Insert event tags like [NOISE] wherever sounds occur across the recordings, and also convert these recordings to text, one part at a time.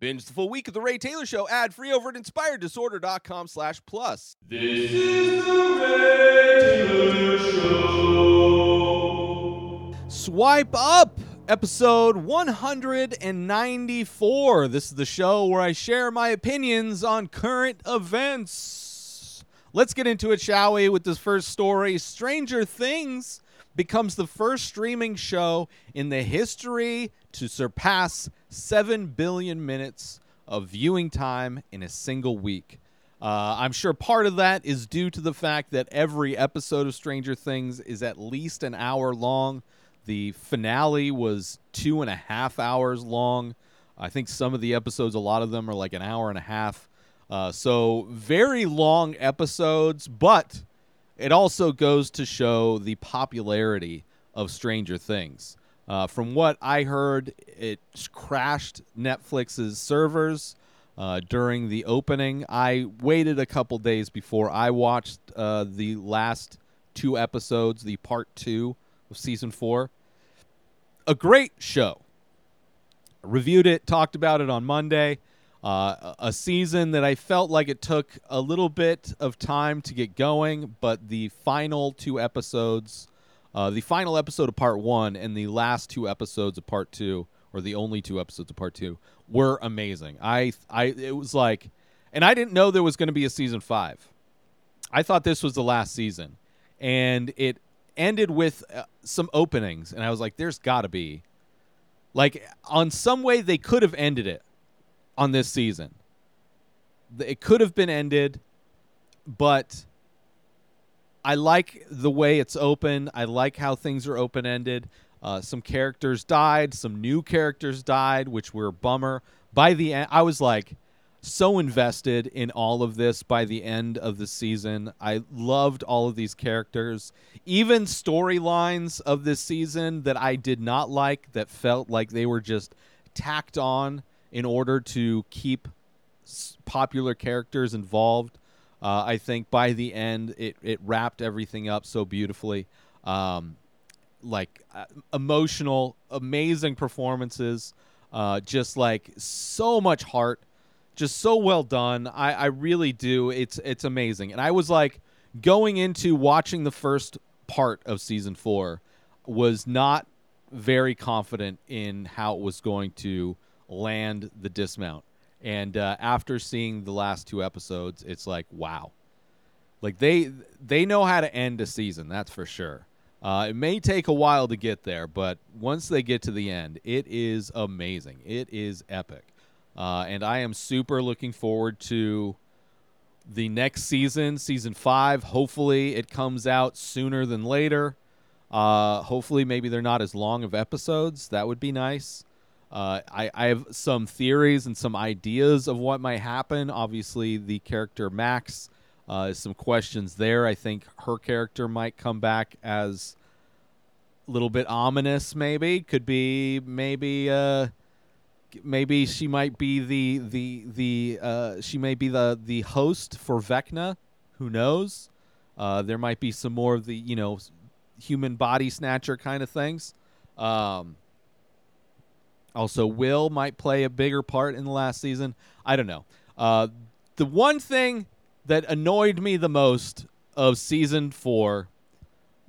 Binge the full week of The Ray Taylor Show ad free over at inspireddisorder.com slash plus. This is the Ray Taylor Show. Swipe up, episode 194. This is the show where I share my opinions on current events. Let's get into it, shall we, with this first story. Stranger Things becomes the first streaming show in the history to surpass 7 billion minutes of viewing time in a single week. Uh, I'm sure part of that is due to the fact that every episode of Stranger Things is at least an hour long. The finale was two and a half hours long. I think some of the episodes, a lot of them are like an hour and a half. Uh, so, very long episodes, but it also goes to show the popularity of Stranger Things. Uh, from what I heard, it crashed Netflix's servers uh, during the opening. I waited a couple days before I watched uh, the last two episodes, the part two of season four. A great show. Reviewed it, talked about it on Monday. Uh, a season that I felt like it took a little bit of time to get going, but the final two episodes, uh, the final episode of part one and the last two episodes of part two, or the only two episodes of part two, were amazing. I, I, it was like, and I didn't know there was going to be a season five. I thought this was the last season, and it ended with uh, some openings, and I was like, "There's got to be." Like on some way they could have ended it on this season. It could have been ended, but I like the way it's open. I like how things are open ended. Uh, some characters died, some new characters died, which were a bummer. By the end, I was like so invested in all of this by the end of the season. I loved all of these characters. Even storylines of this season that I did not like, that felt like they were just tacked on in order to keep popular characters involved. Uh, I think by the end, it, it wrapped everything up so beautifully. Um, like uh, emotional, amazing performances, uh, just like so much heart, just so well done. I, I really do. It's it's amazing. And I was like going into watching the first part of season four was not very confident in how it was going to land the dismount. And uh, after seeing the last two episodes, it's like wow, like they they know how to end a season. That's for sure. Uh, it may take a while to get there, but once they get to the end, it is amazing. It is epic, uh, and I am super looking forward to the next season, season five. Hopefully, it comes out sooner than later. Uh, hopefully, maybe they're not as long of episodes. That would be nice. Uh, I, I have some theories and some ideas of what might happen. Obviously, the character Max, uh, some questions there. I think her character might come back as a little bit ominous. Maybe could be maybe uh, maybe she might be the the the uh, she may be the the host for Vecna. Who knows? Uh, there might be some more of the you know human body snatcher kind of things. Um, also, Will might play a bigger part in the last season. I don't know. Uh, the one thing that annoyed me the most of season four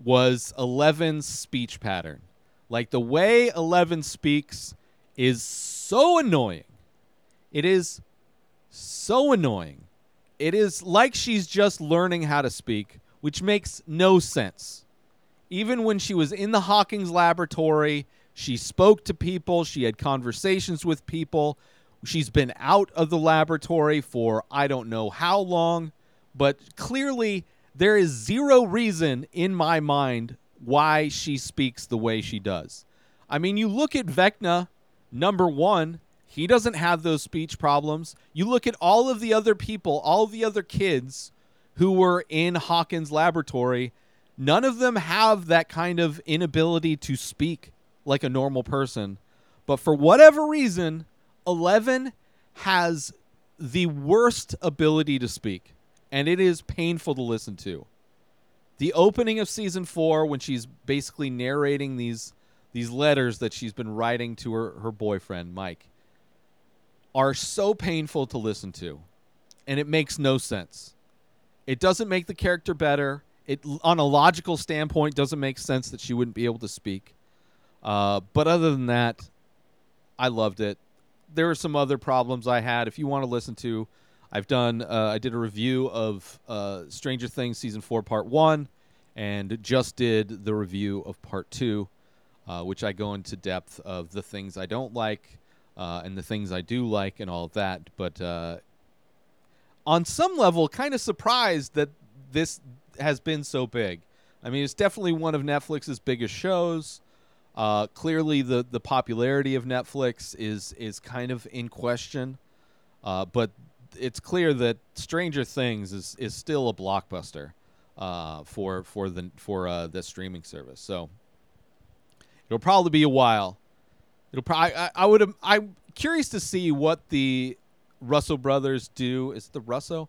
was Eleven's speech pattern. Like the way Eleven speaks is so annoying. It is so annoying. It is like she's just learning how to speak, which makes no sense. Even when she was in the Hawkins laboratory, she spoke to people, she had conversations with people. She's been out of the laboratory for I don't know how long, but clearly there is zero reason in my mind why she speaks the way she does. I mean, you look at Vecna, number one, he doesn't have those speech problems. You look at all of the other people, all the other kids who were in Hawkins' laboratory, none of them have that kind of inability to speak like a normal person. But for whatever reason, Eleven has the worst ability to speak, and it is painful to listen to. The opening of season four, when she's basically narrating these these letters that she's been writing to her, her boyfriend, Mike. are so painful to listen to, and it makes no sense. It doesn't make the character better. It, on a logical standpoint, doesn't make sense that she wouldn't be able to speak. Uh, but other than that, I loved it. There are some other problems I had. If you want to listen to, I've done. Uh, I did a review of uh, Stranger Things season four, part one, and just did the review of part two, uh, which I go into depth of the things I don't like uh, and the things I do like and all of that. But uh, on some level, kind of surprised that this has been so big. I mean, it's definitely one of Netflix's biggest shows. Uh, clearly, the the popularity of Netflix is is kind of in question, uh, but it's clear that Stranger Things is is still a blockbuster uh, for for the for uh, the streaming service. So it'll probably be a while. It'll probably I, I would I'm curious to see what the Russo brothers do. Is the Russo?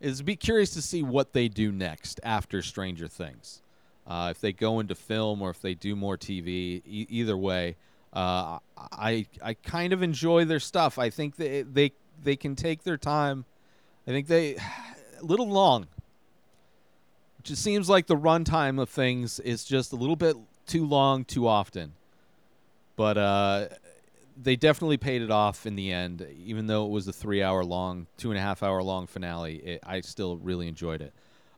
Is be curious to see what they do next after Stranger Things. Uh, if they go into film or if they do more TV, e- either way, uh, I I kind of enjoy their stuff. I think they they they can take their time. I think they [SIGHS] a little long. It seems like the runtime of things is just a little bit too long too often. But uh, they definitely paid it off in the end. Even though it was a three-hour long, two and a half hour long finale, it, I still really enjoyed it.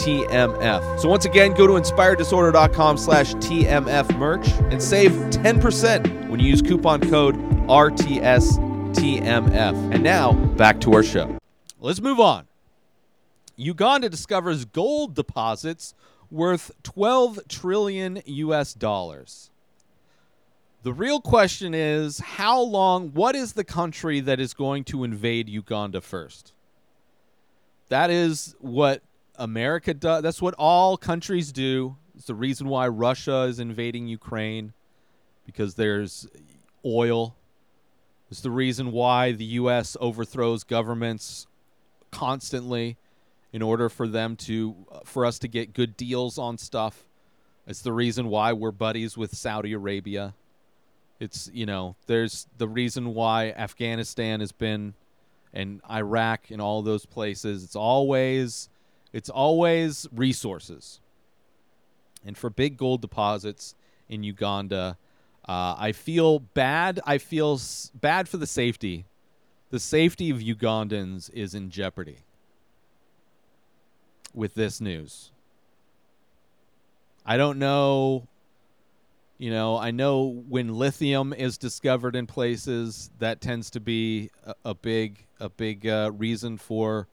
TMF. So once again, go to inspireddisorder.com slash TMF merch and save 10% when you use coupon code RTSTMF. And now, back to our show. Let's move on. Uganda discovers gold deposits worth 12 trillion US dollars. The real question is how long, what is the country that is going to invade Uganda first? That is what America does. That's what all countries do. It's the reason why Russia is invading Ukraine because there's oil. It's the reason why the U.S. overthrows governments constantly in order for them to for us to get good deals on stuff. It's the reason why we're buddies with Saudi Arabia. It's you know there's the reason why Afghanistan has been and Iraq and all those places. It's always it's always resources. And for big gold deposits in Uganda, uh, I feel bad. I feel s- bad for the safety. The safety of Ugandans is in jeopardy with this news. I don't know. You know, I know when lithium is discovered in places, that tends to be a, a big, a big uh, reason for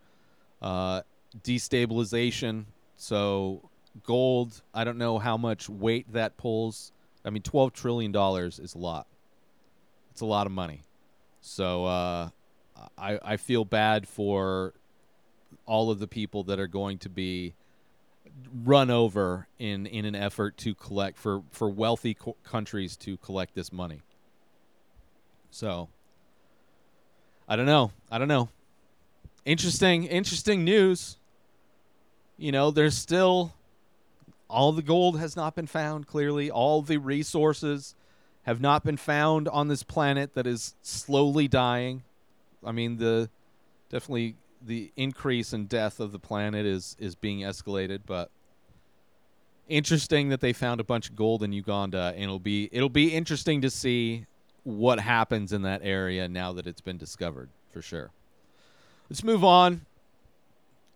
uh, destabilization. So gold, I don't know how much weight that pulls. I mean, twelve trillion dollars is a lot. It's a lot of money. So uh, I I feel bad for all of the people that are going to be run over in in an effort to collect for for wealthy co- countries to collect this money. So I don't know. I don't know. Interesting interesting news. You know, there's still all the gold has not been found clearly. All the resources have not been found on this planet that is slowly dying. I mean, the definitely the increase in death of the planet is is being escalated, but interesting that they found a bunch of gold in Uganda and it'll be it'll be interesting to see what happens in that area now that it's been discovered for sure. Let's move on.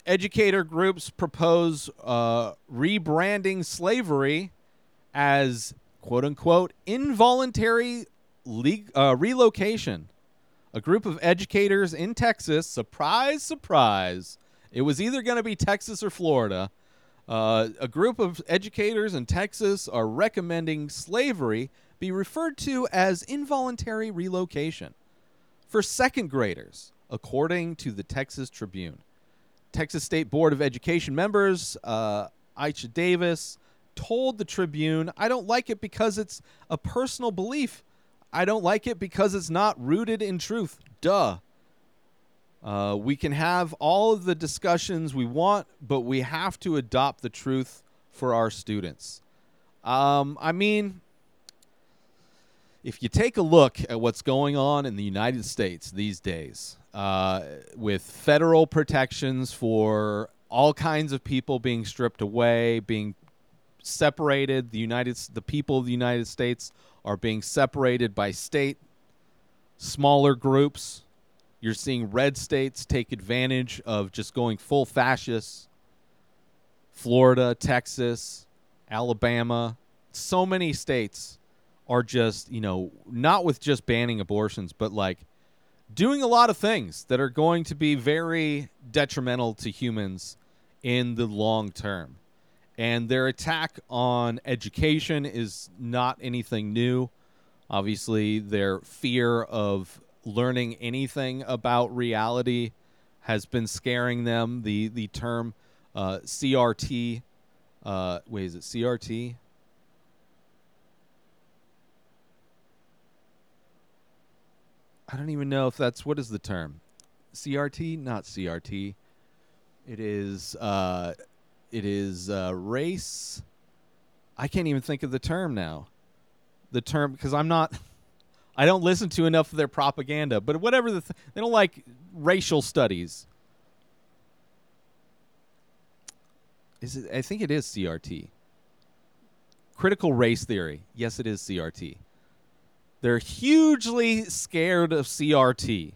Educator groups propose uh, rebranding slavery as quote unquote involuntary le- uh, relocation. A group of educators in Texas, surprise, surprise, it was either going to be Texas or Florida. Uh, a group of educators in Texas are recommending slavery be referred to as involuntary relocation for second graders, according to the Texas Tribune. Texas State Board of Education members, uh, Aicha Davis, told the Tribune, I don't like it because it's a personal belief. I don't like it because it's not rooted in truth. Duh. Uh, we can have all of the discussions we want, but we have to adopt the truth for our students. Um, I mean, if you take a look at what's going on in the United States these days, uh, with federal protections for all kinds of people being stripped away, being separated, the United the people of the United States are being separated by state, smaller groups. You're seeing red states take advantage of just going full fascist. Florida, Texas, Alabama, so many states are just, you know, not with just banning abortions, but like doing a lot of things that are going to be very detrimental to humans in the long term. And their attack on education is not anything new. Obviously, their fear of learning anything about reality has been scaring them. The the term uh, CRT, uh, wait, is it CRT? I don't even know if that's what is the term. CRT, not CRT. It is uh, it is uh, race. I can't even think of the term now. The term because I'm not. [LAUGHS] I don't listen to enough of their propaganda, but whatever the th- they don't like racial studies. Is it? I think it is CRT. Critical race theory. Yes, it is CRT. They're hugely scared of CRT.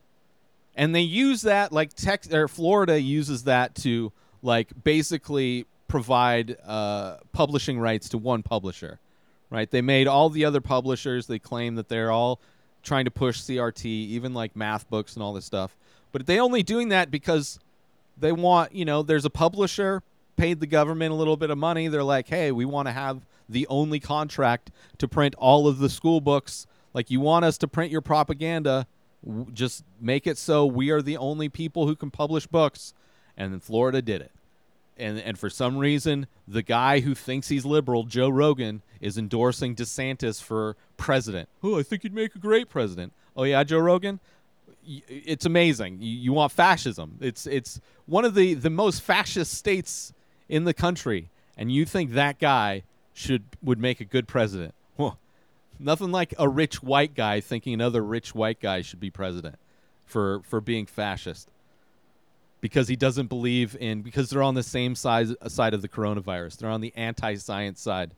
And they use that like Tex or Florida uses that to like basically provide uh, publishing rights to one publisher. Right? They made all the other publishers, they claim that they're all trying to push CRT, even like math books and all this stuff. But they only doing that because they want, you know, there's a publisher paid the government a little bit of money. They're like, "Hey, we want to have the only contract to print all of the school books like you want us to print your propaganda, w- just make it so we are the only people who can publish books. And then Florida did it. And and for some reason, the guy who thinks he's liberal, Joe Rogan, is endorsing DeSantis for president. Oh, I think he'd make a great president. Oh yeah, Joe Rogan. It's amazing. You, you want fascism? It's it's one of the the most fascist states in the country, and you think that guy should would make a good president? Nothing like a rich white guy thinking another rich white guy should be president for for being fascist because he doesn't believe in because they're on the same side side of the coronavirus. They're on the anti-science side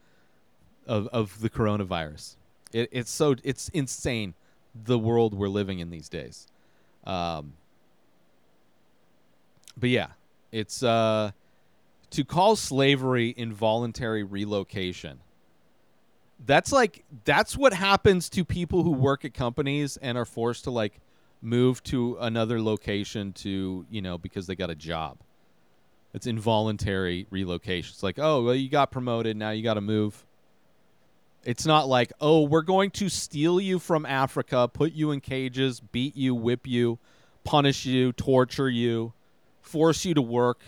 of of the coronavirus. It, it's so it's insane the world we're living in these days. Um, but yeah, it's uh, to call slavery involuntary relocation that's like that's what happens to people who work at companies and are forced to like move to another location to you know because they got a job. It's involuntary relocation. It's like oh well you got promoted. Now you got to move. It's not like oh we're going to steal you from africa put you in cages beat you whip you punish you torture you force you to work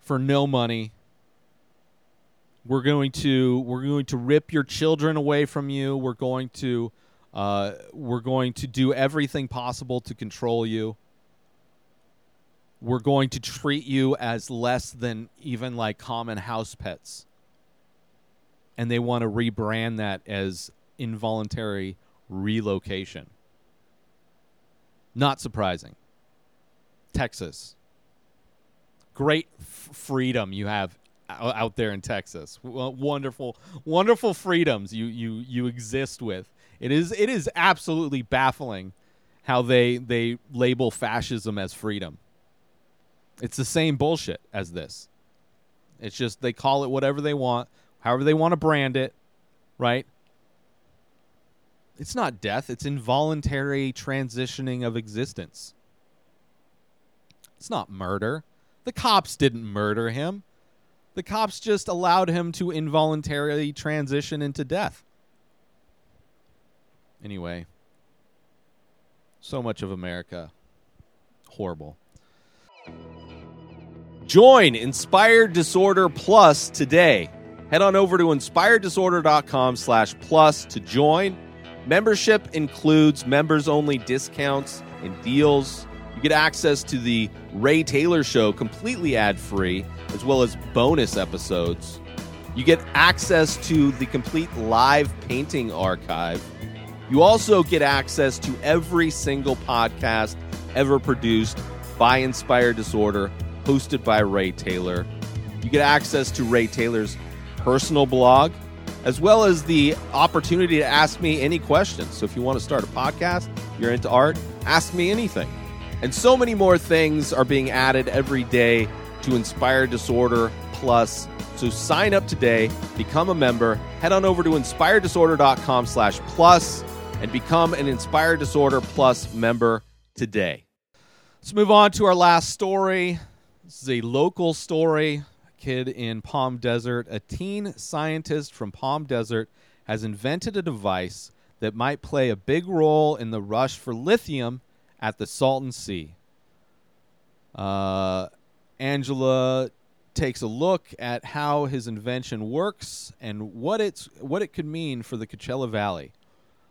for no money we're going to we're going to rip your children away from you. We're going to uh, we're going to do everything possible to control you. We're going to treat you as less than even like common house pets. And they want to rebrand that as involuntary relocation. Not surprising. Texas. Great f- freedom you have out there in Texas. Uh, wonderful, wonderful freedoms you you you exist with. It is it is absolutely baffling how they they label fascism as freedom. It's the same bullshit as this. It's just they call it whatever they want, however they want to brand it, right? It's not death, it's involuntary transitioning of existence. It's not murder. The cops didn't murder him. The cops just allowed him to involuntarily transition into death. Anyway, so much of America horrible. Join Inspired Disorder Plus today. Head on over to inspireddisorder.com slash plus to join. Membership includes members only discounts and deals. You get access to the Ray Taylor Show completely ad free, as well as bonus episodes. You get access to the complete live painting archive. You also get access to every single podcast ever produced by Inspired Disorder, hosted by Ray Taylor. You get access to Ray Taylor's personal blog, as well as the opportunity to ask me any questions. So if you want to start a podcast, you're into art, ask me anything. And so many more things are being added every day to Inspire Disorder Plus. So sign up today, become a member, head on over to inspireddisorder.com slash plus and become an Inspire Disorder Plus member today. Let's move on to our last story. This is a local story. A kid in Palm Desert, a teen scientist from Palm Desert, has invented a device that might play a big role in the rush for lithium at the Salton Sea. Uh, Angela takes a look at how his invention works and what it's what it could mean for the Coachella Valley.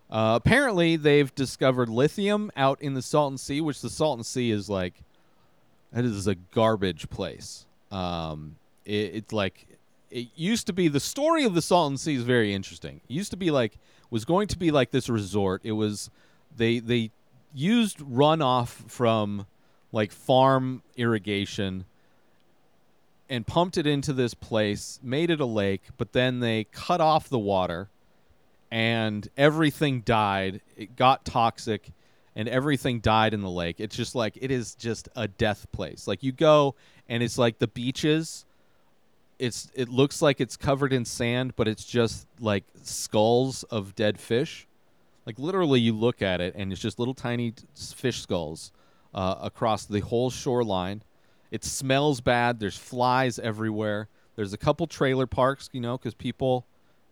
Uh, apparently, they've discovered lithium out in the Salton Sea, which the Salton Sea is like that is a garbage place. Um, it, it's like it used to be. The story of the Salton Sea is very interesting. It used to be like was going to be like this resort. It was they they used runoff from like farm irrigation and pumped it into this place, made it a lake, but then they cut off the water and everything died. It got toxic and everything died in the lake. It's just like it is just a death place. Like you go and it's like the beaches it's it looks like it's covered in sand, but it's just like skulls of dead fish. Like literally you look at it and it's just little tiny fish skulls uh, across the whole shoreline. It smells bad. There's flies everywhere. There's a couple trailer parks, you know, because people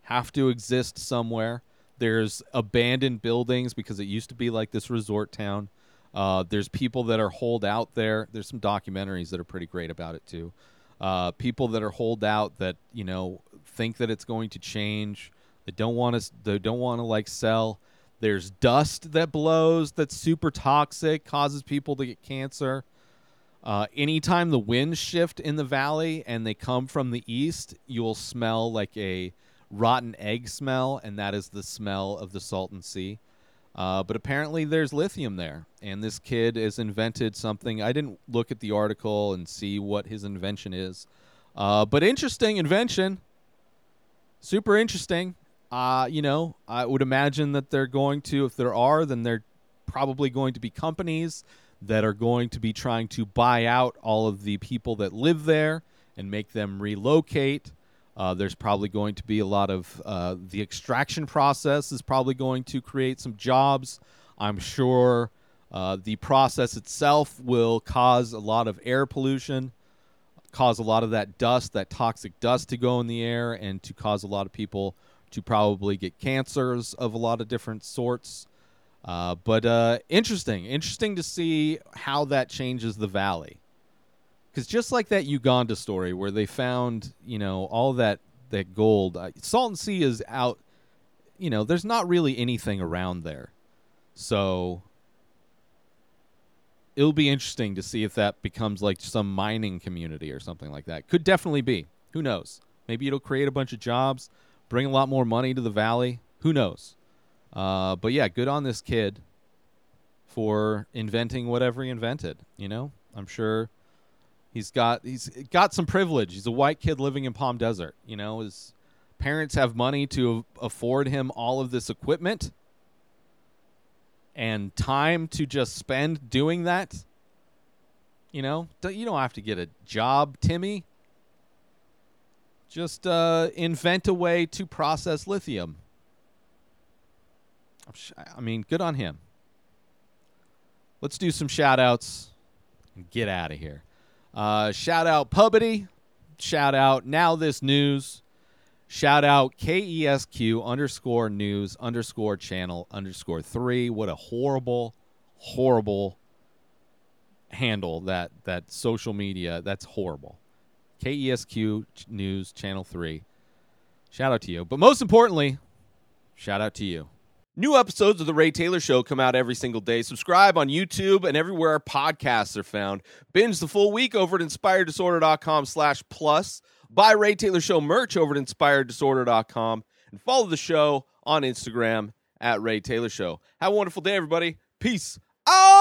have to exist somewhere. There's abandoned buildings because it used to be like this resort town. Uh, there's people that are holed out there. There's some documentaries that are pretty great about it too. Uh, people that are holed out that you know think that it's going to change. They don't want to. They don't want to like sell. There's dust that blows that's super toxic, causes people to get cancer. Uh, anytime the winds shift in the valley and they come from the east, you'll smell like a rotten egg smell, and that is the smell of the Salton Sea. Uh, but apparently, there's lithium there, and this kid has invented something. I didn't look at the article and see what his invention is, uh, but interesting invention. Super interesting. Uh, you know, I would imagine that they're going to, if there are, then they're probably going to be companies that are going to be trying to buy out all of the people that live there and make them relocate. Uh, there's probably going to be a lot of uh, the extraction process is probably going to create some jobs. I'm sure uh, the process itself will cause a lot of air pollution, cause a lot of that dust, that toxic dust to go in the air, and to cause a lot of people to probably get cancers of a lot of different sorts. Uh, but uh, interesting, interesting to see how that changes the valley. Because just like that Uganda story where they found, you know, all that that gold, uh, Salton Sea is out. You know, there's not really anything around there, so it'll be interesting to see if that becomes like some mining community or something like that. Could definitely be. Who knows? Maybe it'll create a bunch of jobs, bring a lot more money to the valley. Who knows? Uh, but yeah, good on this kid for inventing whatever he invented. You know, I'm sure he's got he's got some privilege. He's a white kid living in Palm Desert. You know, his parents have money to afford him all of this equipment and time to just spend doing that. You know, you don't have to get a job, Timmy. Just uh, invent a way to process lithium. Sh- I mean, good on him. Let's do some shout outs and get out of here. Uh, shout out Pubity. Shout out Now This News. Shout out KESQ underscore news underscore channel underscore three. What a horrible, horrible handle that that social media. That's horrible. KESQ News Channel 3. Shout out to you. But most importantly, shout out to you. New episodes of The Ray Taylor Show come out every single day. Subscribe on YouTube and everywhere our podcasts are found. Binge the full week over at inspireddisorder.com slash plus. Buy Ray Taylor Show merch over at inspireddisorder.com. And follow the show on Instagram at Ray Taylor Show. Have a wonderful day, everybody. Peace out!